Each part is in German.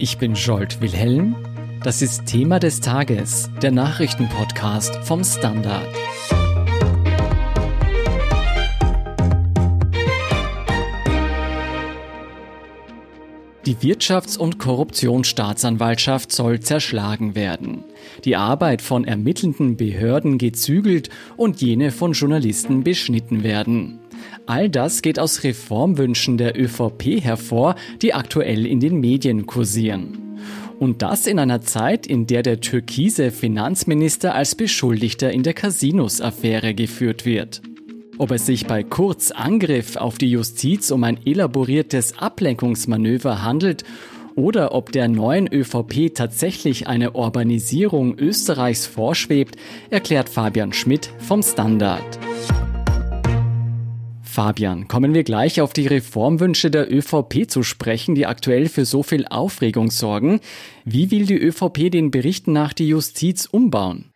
Ich bin Jolt Wilhelm. Das ist Thema des Tages, der Nachrichtenpodcast vom Standard. Die Wirtschafts- und Korruptionsstaatsanwaltschaft soll zerschlagen werden. Die Arbeit von ermittelnden Behörden gezügelt und jene von Journalisten beschnitten werden. All das geht aus Reformwünschen der ÖVP hervor, die aktuell in den Medien kursieren. Und das in einer Zeit, in der der türkise Finanzminister als Beschuldigter in der Casinos-Affäre geführt wird. Ob es sich bei Kurz Angriff auf die Justiz um ein elaboriertes Ablenkungsmanöver handelt oder ob der neuen ÖVP tatsächlich eine Urbanisierung Österreichs vorschwebt, erklärt Fabian Schmidt vom Standard. Fabian, kommen wir gleich auf die Reformwünsche der ÖVP zu sprechen, die aktuell für so viel Aufregung sorgen. Wie will die ÖVP den Berichten nach die Justiz umbauen?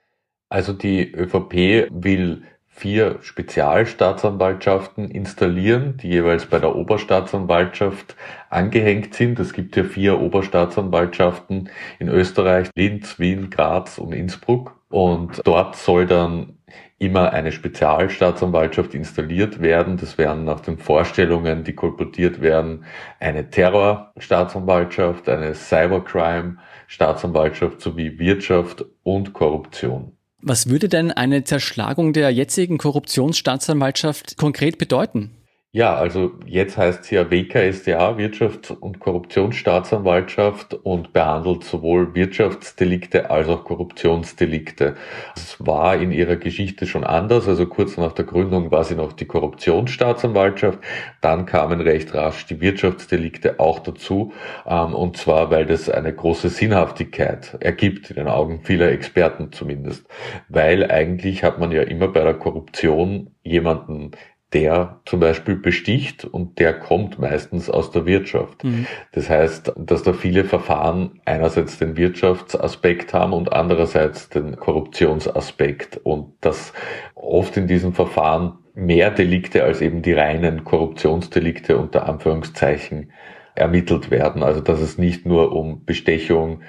Also die ÖVP will vier Spezialstaatsanwaltschaften installieren, die jeweils bei der Oberstaatsanwaltschaft angehängt sind. Es gibt ja vier Oberstaatsanwaltschaften in Österreich, Linz, Wien, Graz und Innsbruck. Und dort soll dann immer eine Spezialstaatsanwaltschaft installiert werden. Das wären nach den Vorstellungen, die kolportiert werden, eine Terrorstaatsanwaltschaft, eine Cybercrime-Staatsanwaltschaft sowie Wirtschaft und Korruption. Was würde denn eine Zerschlagung der jetzigen Korruptionsstaatsanwaltschaft konkret bedeuten? Ja, also jetzt heißt sie ja WKSDA, Wirtschafts- und Korruptionsstaatsanwaltschaft und behandelt sowohl Wirtschaftsdelikte als auch Korruptionsdelikte. Es war in ihrer Geschichte schon anders, also kurz nach der Gründung war sie noch die Korruptionsstaatsanwaltschaft, dann kamen recht rasch die Wirtschaftsdelikte auch dazu, ähm, und zwar weil das eine große Sinnhaftigkeit ergibt, in den Augen vieler Experten zumindest, weil eigentlich hat man ja immer bei der Korruption jemanden der zum Beispiel besticht und der kommt meistens aus der Wirtschaft. Mhm. Das heißt, dass da viele Verfahren einerseits den Wirtschaftsaspekt haben und andererseits den Korruptionsaspekt und dass oft in diesen Verfahren mehr Delikte als eben die reinen Korruptionsdelikte unter Anführungszeichen ermittelt werden. Also dass es nicht nur um Bestechung,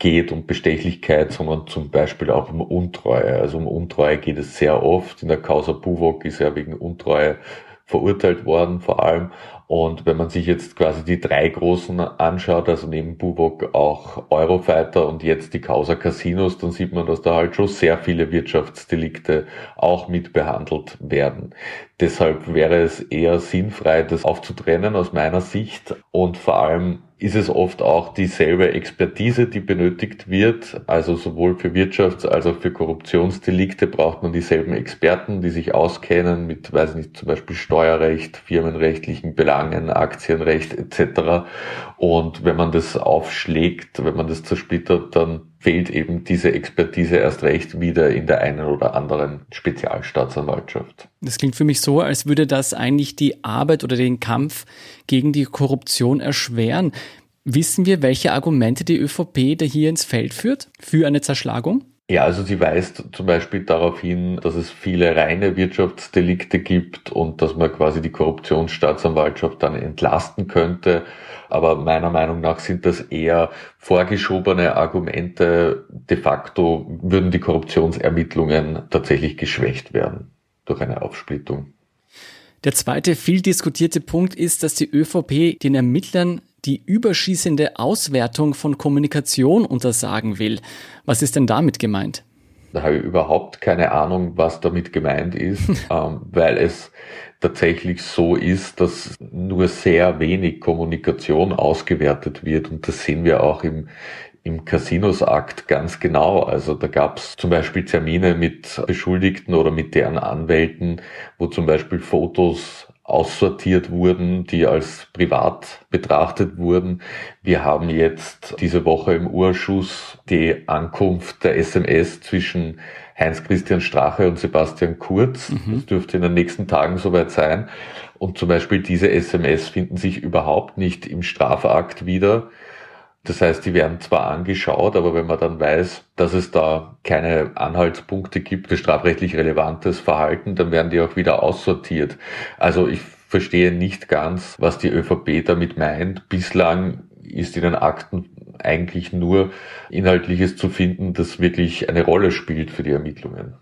geht um Bestechlichkeit, sondern zum Beispiel auch um Untreue. Also um Untreue geht es sehr oft. In der Causa Buwok ist er wegen Untreue verurteilt worden, vor allem. Und wenn man sich jetzt quasi die drei großen anschaut, also neben Buwok auch Eurofighter und jetzt die Causa Casinos, dann sieht man, dass da halt schon sehr viele Wirtschaftsdelikte auch mit behandelt werden. Deshalb wäre es eher sinnfrei, das aufzutrennen aus meiner Sicht und vor allem ist es oft auch dieselbe Expertise, die benötigt wird. Also sowohl für Wirtschafts- als auch für Korruptionsdelikte braucht man dieselben Experten, die sich auskennen mit, weiß nicht, zum Beispiel Steuerrecht, firmenrechtlichen Belangen, Aktienrecht etc. Und wenn man das aufschlägt, wenn man das zersplittert, dann fehlt eben diese Expertise erst recht wieder in der einen oder anderen Spezialstaatsanwaltschaft. Das klingt für mich so, als würde das eigentlich die Arbeit oder den Kampf gegen die Korruption erschweren. Wissen wir, welche Argumente die ÖVP da hier ins Feld führt für eine Zerschlagung? Ja, also sie weist zum Beispiel darauf hin, dass es viele reine Wirtschaftsdelikte gibt und dass man quasi die Korruptionsstaatsanwaltschaft dann entlasten könnte. Aber meiner Meinung nach sind das eher vorgeschobene Argumente. De facto würden die Korruptionsermittlungen tatsächlich geschwächt werden durch eine Aufsplittung. Der zweite viel diskutierte Punkt ist, dass die ÖVP den Ermittlern die überschießende Auswertung von Kommunikation untersagen will. Was ist denn damit gemeint? Da habe ich überhaupt keine Ahnung, was damit gemeint ist, ähm, weil es tatsächlich so ist, dass nur sehr wenig Kommunikation ausgewertet wird und das sehen wir auch im, im Casinos-Akt ganz genau. Also da gab es zum Beispiel Termine mit Beschuldigten oder mit deren Anwälten, wo zum Beispiel Fotos aussortiert wurden, die als privat betrachtet wurden. Wir haben jetzt diese Woche im Urschuss die Ankunft der SMS zwischen Heinz-Christian Strache und Sebastian Kurz. Mhm. Das dürfte in den nächsten Tagen soweit sein. Und zum Beispiel diese SMS finden sich überhaupt nicht im Strafakt wieder. Das heißt, die werden zwar angeschaut, aber wenn man dann weiß, dass es da keine Anhaltspunkte gibt für strafrechtlich relevantes Verhalten, dann werden die auch wieder aussortiert. Also ich verstehe nicht ganz, was die ÖVP damit meint. Bislang ist in den Akten eigentlich nur Inhaltliches zu finden, das wirklich eine Rolle spielt für die Ermittlungen.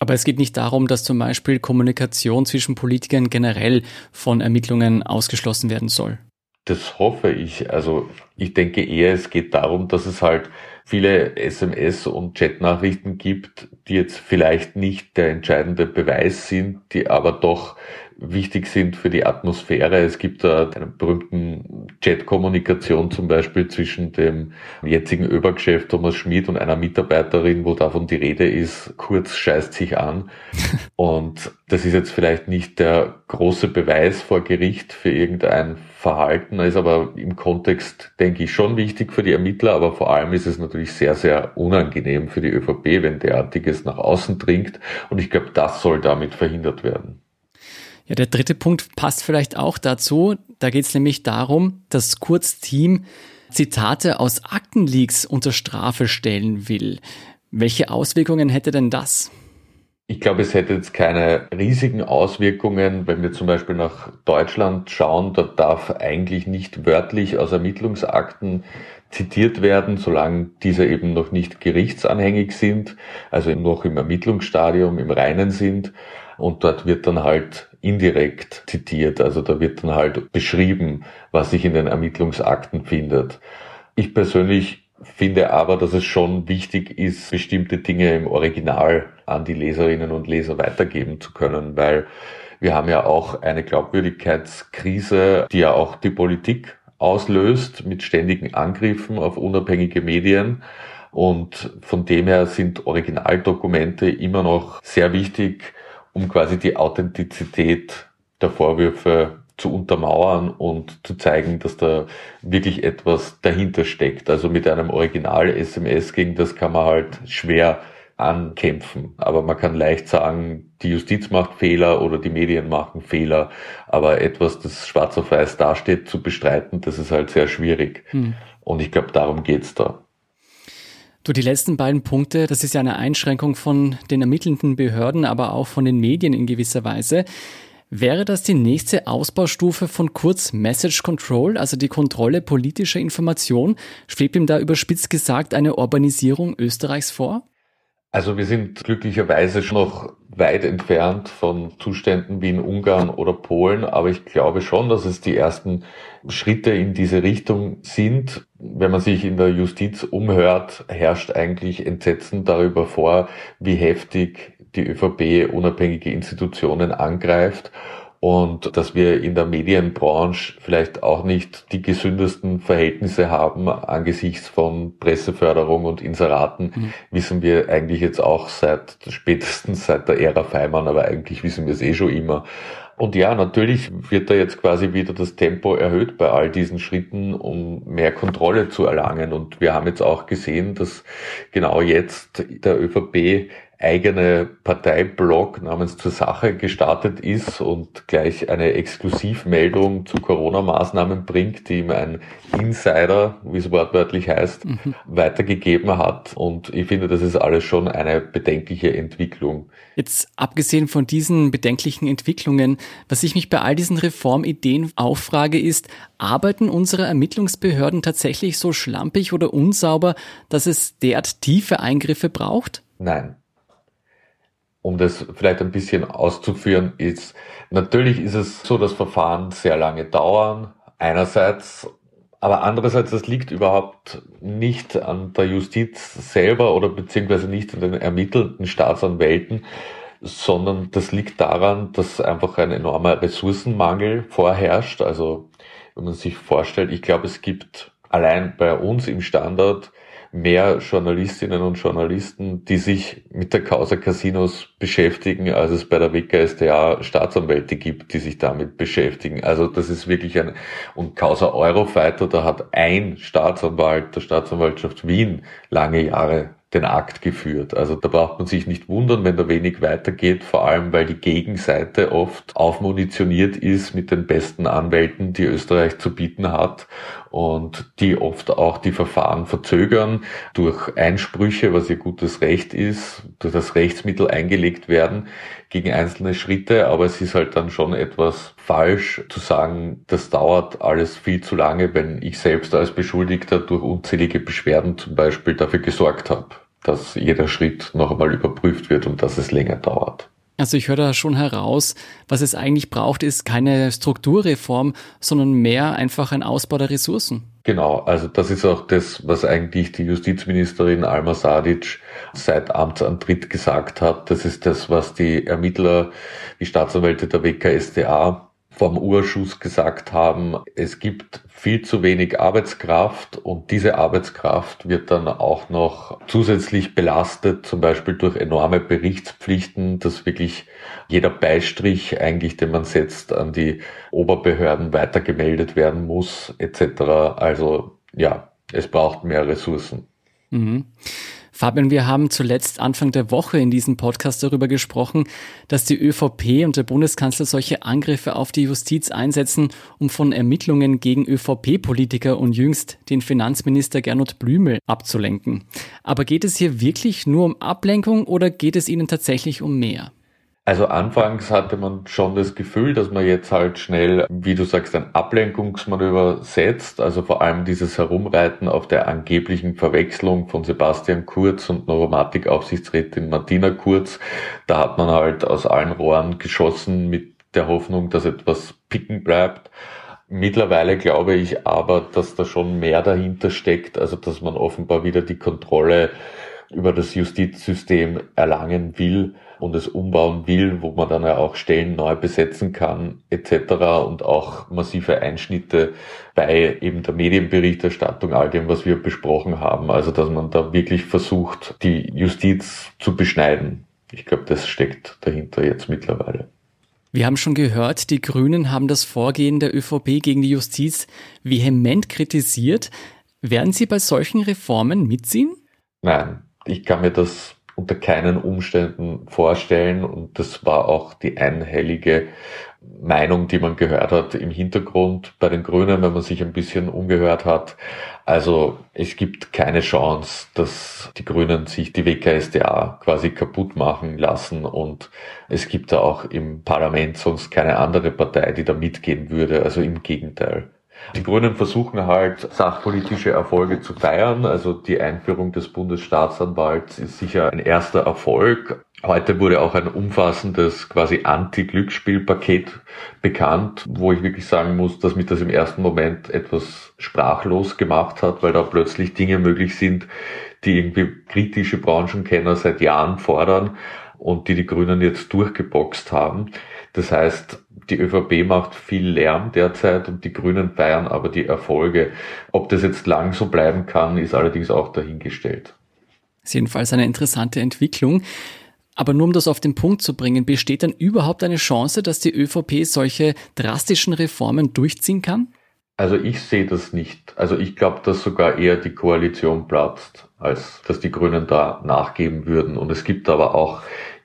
Aber es geht nicht darum, dass zum Beispiel Kommunikation zwischen Politikern generell von Ermittlungen ausgeschlossen werden soll. Das hoffe ich. Also ich denke eher, es geht darum, dass es halt viele SMS und Chatnachrichten gibt, die jetzt vielleicht nicht der entscheidende Beweis sind, die aber doch wichtig sind für die Atmosphäre. Es gibt da einen berühmten Chat-Kommunikation zum Beispiel zwischen dem jetzigen Öbergeschäft Thomas Schmid und einer Mitarbeiterin, wo davon die Rede ist, kurz scheißt sich an. und das ist jetzt vielleicht nicht der große Beweis vor Gericht für irgendein Verhalten, ist aber im Kontext, denke ich, schon wichtig für die Ermittler, aber vor allem ist es natürlich sehr, sehr unangenehm für die ÖVP, wenn derartiges nach außen dringt. Und ich glaube, das soll damit verhindert werden. Ja, der dritte Punkt passt vielleicht auch dazu. Da geht es nämlich darum, dass Kurz Team Zitate aus Aktenleaks unter Strafe stellen will. Welche Auswirkungen hätte denn das? Ich glaube, es hätte jetzt keine riesigen Auswirkungen, wenn wir zum Beispiel nach Deutschland schauen. Da darf eigentlich nicht wörtlich aus Ermittlungsakten zitiert werden, solange diese eben noch nicht gerichtsanhängig sind, also noch im Ermittlungsstadium, im Reinen sind. Und dort wird dann halt indirekt zitiert. Also da wird dann halt beschrieben, was sich in den Ermittlungsakten findet. Ich persönlich finde aber, dass es schon wichtig ist, bestimmte Dinge im Original an die Leserinnen und Leser weitergeben zu können, weil wir haben ja auch eine Glaubwürdigkeitskrise, die ja auch die Politik auslöst mit ständigen Angriffen auf unabhängige Medien. Und von dem her sind Originaldokumente immer noch sehr wichtig, um quasi die Authentizität der Vorwürfe zu untermauern und zu zeigen, dass da wirklich etwas dahinter steckt. Also mit einem Original-SMS gegen das kann man halt schwer ankämpfen. Aber man kann leicht sagen, die Justiz macht Fehler oder die Medien machen Fehler. Aber etwas, das schwarz auf weiß dasteht, zu bestreiten, das ist halt sehr schwierig. Hm. Und ich glaube, darum geht's da. Du, die letzten beiden Punkte, das ist ja eine Einschränkung von den ermittelnden Behörden, aber auch von den Medien in gewisser Weise. Wäre das die nächste Ausbaustufe von Kurz Message Control, also die Kontrolle politischer Information? Schwebt ihm da überspitzt gesagt eine Urbanisierung Österreichs vor? Also wir sind glücklicherweise schon noch weit entfernt von Zuständen wie in Ungarn oder Polen, aber ich glaube schon, dass es die ersten Schritte in diese Richtung sind. Wenn man sich in der Justiz umhört, herrscht eigentlich Entsetzen darüber vor, wie heftig die ÖVP unabhängige Institutionen angreift und dass wir in der Medienbranche vielleicht auch nicht die gesündesten Verhältnisse haben angesichts von Presseförderung und Inseraten, mhm. wissen wir eigentlich jetzt auch seit spätestens seit der Ära Feimann, aber eigentlich wissen wir es eh schon immer. Und ja, natürlich wird da jetzt quasi wieder das Tempo erhöht bei all diesen Schritten, um mehr Kontrolle zu erlangen. Und wir haben jetzt auch gesehen, dass genau jetzt der ÖVP eigene Parteiblog namens zur Sache gestartet ist und gleich eine Exklusivmeldung zu Corona-Maßnahmen bringt, die ihm ein Insider, wie es wortwörtlich heißt, mhm. weitergegeben hat. Und ich finde, das ist alles schon eine bedenkliche Entwicklung. Jetzt abgesehen von diesen bedenklichen Entwicklungen, was ich mich bei all diesen Reformideen auffrage, ist, arbeiten unsere Ermittlungsbehörden tatsächlich so schlampig oder unsauber, dass es derart tiefe Eingriffe braucht? Nein um das vielleicht ein bisschen auszuführen, ist, natürlich ist es so, dass Verfahren sehr lange dauern. Einerseits, aber andererseits, das liegt überhaupt nicht an der Justiz selber oder beziehungsweise nicht an den ermittelnden Staatsanwälten, sondern das liegt daran, dass einfach ein enormer Ressourcenmangel vorherrscht. Also, wenn man sich vorstellt, ich glaube, es gibt allein bei uns im Standard mehr Journalistinnen und Journalisten, die sich mit der Causa Casinos beschäftigen, als es bei der WKStA Staatsanwälte gibt, die sich damit beschäftigen. Also das ist wirklich ein, und Causa Eurofighter, da hat ein Staatsanwalt der Staatsanwaltschaft Wien lange Jahre den Akt geführt. Also da braucht man sich nicht wundern, wenn da wenig weitergeht, vor allem weil die Gegenseite oft aufmunitioniert ist mit den besten Anwälten, die Österreich zu bieten hat und die oft auch die Verfahren verzögern durch Einsprüche, was ihr gutes Recht ist, durch das Rechtsmittel eingelegt werden gegen einzelne Schritte, aber es ist halt dann schon etwas falsch zu sagen, das dauert alles viel zu lange, wenn ich selbst als Beschuldigter durch unzählige Beschwerden zum Beispiel dafür gesorgt habe, dass jeder Schritt noch einmal überprüft wird und dass es länger dauert. Also ich höre da schon heraus, was es eigentlich braucht, ist keine Strukturreform, sondern mehr einfach ein Ausbau der Ressourcen. Genau, also das ist auch das, was eigentlich die Justizministerin Alma Sadic seit Amtsantritt gesagt hat. Das ist das, was die Ermittler, die Staatsanwälte der WKSDA vom Urschuss gesagt haben, es gibt viel zu wenig Arbeitskraft und diese Arbeitskraft wird dann auch noch zusätzlich belastet, zum Beispiel durch enorme Berichtspflichten, dass wirklich jeder Beistrich eigentlich, den man setzt, an die Oberbehörden weitergemeldet werden muss, etc. Also ja, es braucht mehr Ressourcen. Mhm. Fabian, wir haben zuletzt Anfang der Woche in diesem Podcast darüber gesprochen, dass die ÖVP und der Bundeskanzler solche Angriffe auf die Justiz einsetzen, um von Ermittlungen gegen ÖVP-Politiker und jüngst den Finanzminister Gernot Blümel abzulenken. Aber geht es hier wirklich nur um Ablenkung oder geht es Ihnen tatsächlich um mehr? Also anfangs hatte man schon das Gefühl, dass man jetzt halt schnell, wie du sagst, ein Ablenkungsmanöver setzt. Also vor allem dieses Herumreiten auf der angeblichen Verwechslung von Sebastian Kurz und Neuromatikaufsichtsrätin Martina Kurz. Da hat man halt aus allen Rohren geschossen mit der Hoffnung, dass etwas picken bleibt. Mittlerweile glaube ich aber, dass da schon mehr dahinter steckt, also dass man offenbar wieder die Kontrolle über das Justizsystem erlangen will und es umbauen will, wo man dann ja auch Stellen neu besetzen kann etc. und auch massive Einschnitte bei eben der Medienberichterstattung, all dem, was wir besprochen haben. Also dass man da wirklich versucht, die Justiz zu beschneiden. Ich glaube, das steckt dahinter jetzt mittlerweile. Wir haben schon gehört, die Grünen haben das Vorgehen der ÖVP gegen die Justiz vehement kritisiert. Werden Sie bei solchen Reformen mitziehen? Nein, ich kann mir das unter keinen Umständen vorstellen. Und das war auch die einhellige Meinung, die man gehört hat im Hintergrund bei den Grünen, wenn man sich ein bisschen umgehört hat. Also es gibt keine Chance, dass die Grünen sich die WKSDA quasi kaputt machen lassen und es gibt da auch im Parlament sonst keine andere Partei, die da mitgehen würde. Also im Gegenteil. Die Grünen versuchen halt sachpolitische Erfolge zu feiern. Also die Einführung des Bundesstaatsanwalts ist sicher ein erster Erfolg. Heute wurde auch ein umfassendes quasi Anti-Glücksspielpaket bekannt, wo ich wirklich sagen muss, dass mich das im ersten Moment etwas sprachlos gemacht hat, weil da plötzlich Dinge möglich sind, die irgendwie kritische Branchenkenner seit Jahren fordern und die die Grünen jetzt durchgeboxt haben. Das heißt, die ÖVP macht viel Lärm derzeit und die Grünen feiern aber die Erfolge. Ob das jetzt lang so bleiben kann, ist allerdings auch dahingestellt. Das ist jedenfalls eine interessante Entwicklung. Aber nur um das auf den Punkt zu bringen, besteht dann überhaupt eine Chance, dass die ÖVP solche drastischen Reformen durchziehen kann? Also ich sehe das nicht. Also ich glaube, dass sogar eher die Koalition platzt, als dass die Grünen da nachgeben würden. Und es gibt aber auch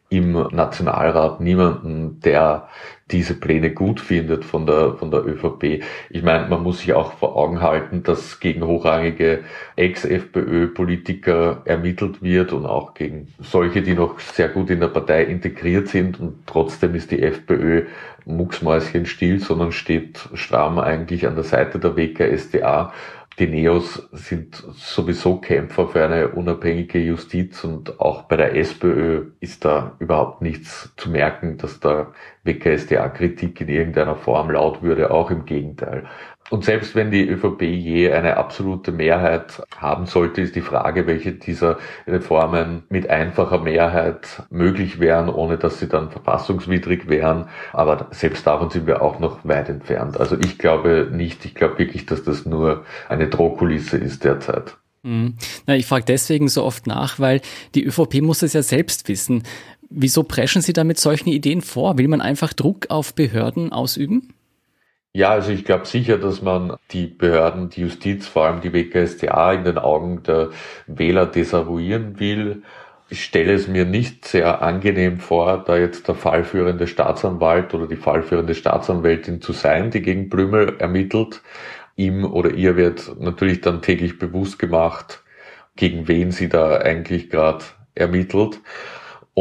im Nationalrat niemanden, der diese Pläne gut findet von der, von der ÖVP. Ich meine, man muss sich auch vor Augen halten, dass gegen hochrangige Ex-FPÖ-Politiker ermittelt wird und auch gegen solche, die noch sehr gut in der Partei integriert sind und trotzdem ist die FPÖ mucksmäuschen still, sondern steht stramm eigentlich an der Seite der WKSDA die Neos sind sowieso Kämpfer für eine unabhängige Justiz und auch bei der SPÖ ist da überhaupt nichts zu merken, dass da WKSDA-Kritik in irgendeiner Form laut würde, auch im Gegenteil. Und selbst wenn die ÖVP je eine absolute Mehrheit haben sollte, ist die Frage, welche dieser Reformen mit einfacher Mehrheit möglich wären, ohne dass sie dann verfassungswidrig wären. Aber selbst davon sind wir auch noch weit entfernt. Also ich glaube nicht, ich glaube wirklich, dass das nur eine Drohkulisse ist derzeit. Mhm. Na, ich frage deswegen so oft nach, weil die ÖVP muss es ja selbst wissen. Wieso preschen Sie da mit solchen Ideen vor? Will man einfach Druck auf Behörden ausüben? Ja, also ich glaube sicher, dass man die Behörden, die Justiz, vor allem die WKSDA in den Augen der Wähler desavouieren will. Ich stelle es mir nicht sehr angenehm vor, da jetzt der fallführende Staatsanwalt oder die fallführende Staatsanwältin zu sein, die gegen Blümel ermittelt. Ihm oder ihr wird natürlich dann täglich bewusst gemacht, gegen wen sie da eigentlich gerade ermittelt.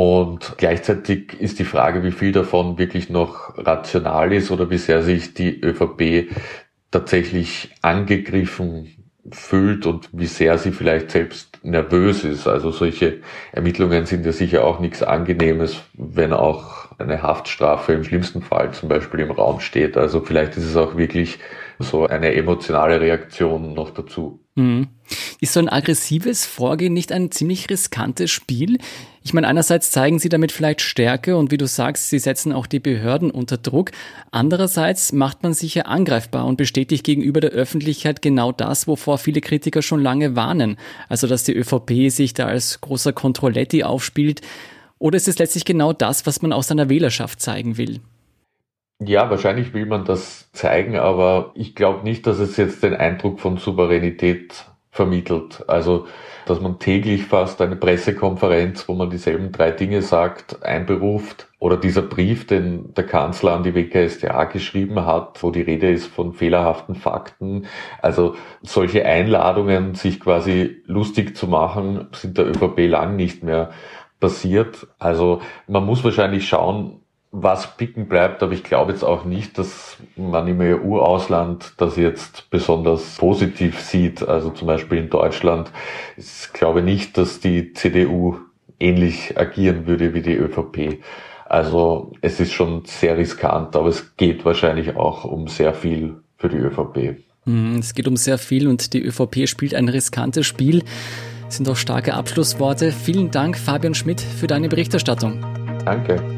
Und gleichzeitig ist die Frage, wie viel davon wirklich noch rational ist oder wie sehr sich die ÖVP tatsächlich angegriffen fühlt und wie sehr sie vielleicht selbst nervös ist. Also solche Ermittlungen sind ja sicher auch nichts Angenehmes, wenn auch eine Haftstrafe im schlimmsten Fall zum Beispiel im Raum steht. Also vielleicht ist es auch wirklich so eine emotionale Reaktion noch dazu. Mhm. Ist so ein aggressives Vorgehen nicht ein ziemlich riskantes Spiel? Ich meine, einerseits zeigen sie damit vielleicht Stärke und wie du sagst, sie setzen auch die Behörden unter Druck. Andererseits macht man sich ja angreifbar und bestätigt gegenüber der Öffentlichkeit genau das, wovor viele Kritiker schon lange warnen. Also, dass die ÖVP sich da als großer Kontrolletti aufspielt. Oder ist es letztlich genau das, was man aus seiner Wählerschaft zeigen will? Ja, wahrscheinlich will man das zeigen, aber ich glaube nicht, dass es jetzt den Eindruck von Souveränität vermittelt. Also, dass man täglich fast eine Pressekonferenz, wo man dieselben drei Dinge sagt, einberuft. Oder dieser Brief, den der Kanzler an die WKStA geschrieben hat, wo die Rede ist von fehlerhaften Fakten. Also solche Einladungen, sich quasi lustig zu machen, sind der ÖVP lang nicht mehr passiert. Also man muss wahrscheinlich schauen, was picken bleibt, aber ich glaube jetzt auch nicht, dass man im EU-Ausland das jetzt besonders positiv sieht. Also zum Beispiel in Deutschland. Ich glaube nicht, dass die CDU ähnlich agieren würde wie die ÖVP. Also es ist schon sehr riskant, aber es geht wahrscheinlich auch um sehr viel für die ÖVP. Hm, es geht um sehr viel und die ÖVP spielt ein riskantes Spiel. Das sind auch starke Abschlussworte. Vielen Dank, Fabian Schmidt, für deine Berichterstattung. Danke.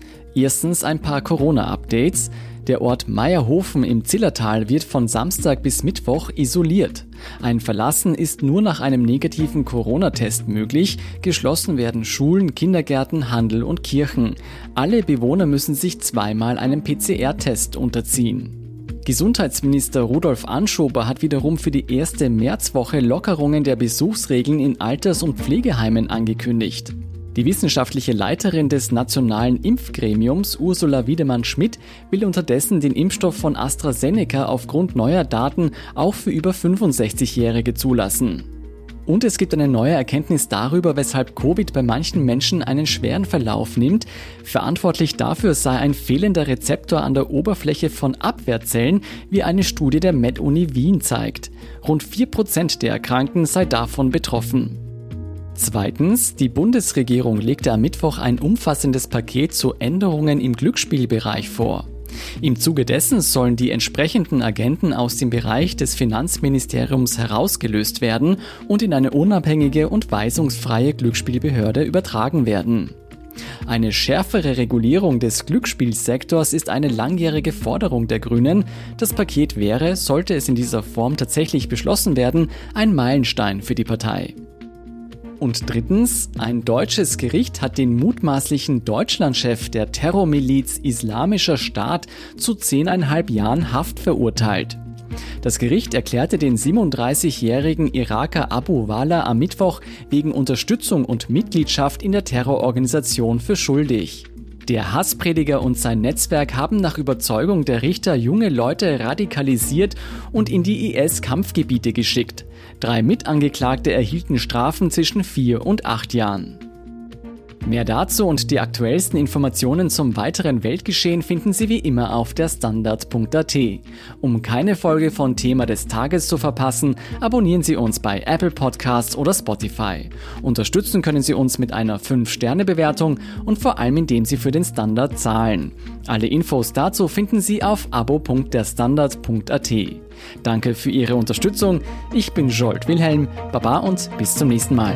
Erstens ein paar Corona-Updates. Der Ort Meierhofen im Zillertal wird von Samstag bis Mittwoch isoliert. Ein Verlassen ist nur nach einem negativen Corona-Test möglich. Geschlossen werden Schulen, Kindergärten, Handel und Kirchen. Alle Bewohner müssen sich zweimal einem PCR-Test unterziehen. Gesundheitsminister Rudolf Anschober hat wiederum für die erste Märzwoche Lockerungen der Besuchsregeln in Alters- und Pflegeheimen angekündigt. Die wissenschaftliche Leiterin des Nationalen Impfgremiums, Ursula Wiedemann-Schmidt, will unterdessen den Impfstoff von AstraZeneca aufgrund neuer Daten auch für über 65-Jährige zulassen. Und es gibt eine neue Erkenntnis darüber, weshalb Covid bei manchen Menschen einen schweren Verlauf nimmt. Verantwortlich dafür sei ein fehlender Rezeptor an der Oberfläche von Abwehrzellen, wie eine Studie der Med-Uni Wien zeigt. Rund 4% der Erkrankten sei davon betroffen. Zweitens, die Bundesregierung legte am Mittwoch ein umfassendes Paket zu Änderungen im Glücksspielbereich vor. Im Zuge dessen sollen die entsprechenden Agenten aus dem Bereich des Finanzministeriums herausgelöst werden und in eine unabhängige und weisungsfreie Glücksspielbehörde übertragen werden. Eine schärfere Regulierung des Glücksspielsektors ist eine langjährige Forderung der Grünen. Das Paket wäre, sollte es in dieser Form tatsächlich beschlossen werden, ein Meilenstein für die Partei. Und drittens, ein deutsches Gericht hat den mutmaßlichen Deutschlandchef der Terrormiliz Islamischer Staat zu zehneinhalb Jahren Haft verurteilt. Das Gericht erklärte den 37-jährigen Iraker Abu Wala am Mittwoch wegen Unterstützung und Mitgliedschaft in der Terrororganisation für schuldig. Der Hassprediger und sein Netzwerk haben nach Überzeugung der Richter junge Leute radikalisiert und in die IS-Kampfgebiete geschickt. Drei Mitangeklagte erhielten Strafen zwischen vier und acht Jahren. Mehr dazu und die aktuellsten Informationen zum weiteren Weltgeschehen finden Sie wie immer auf der Standard.at. Um keine Folge von Thema des Tages zu verpassen, abonnieren Sie uns bei Apple Podcasts oder Spotify. Unterstützen können Sie uns mit einer 5-Sterne-Bewertung und vor allem indem Sie für den Standard zahlen. Alle Infos dazu finden Sie auf abo.derstandard.at. Danke für Ihre Unterstützung. Ich bin Jolt Wilhelm. Baba und bis zum nächsten Mal.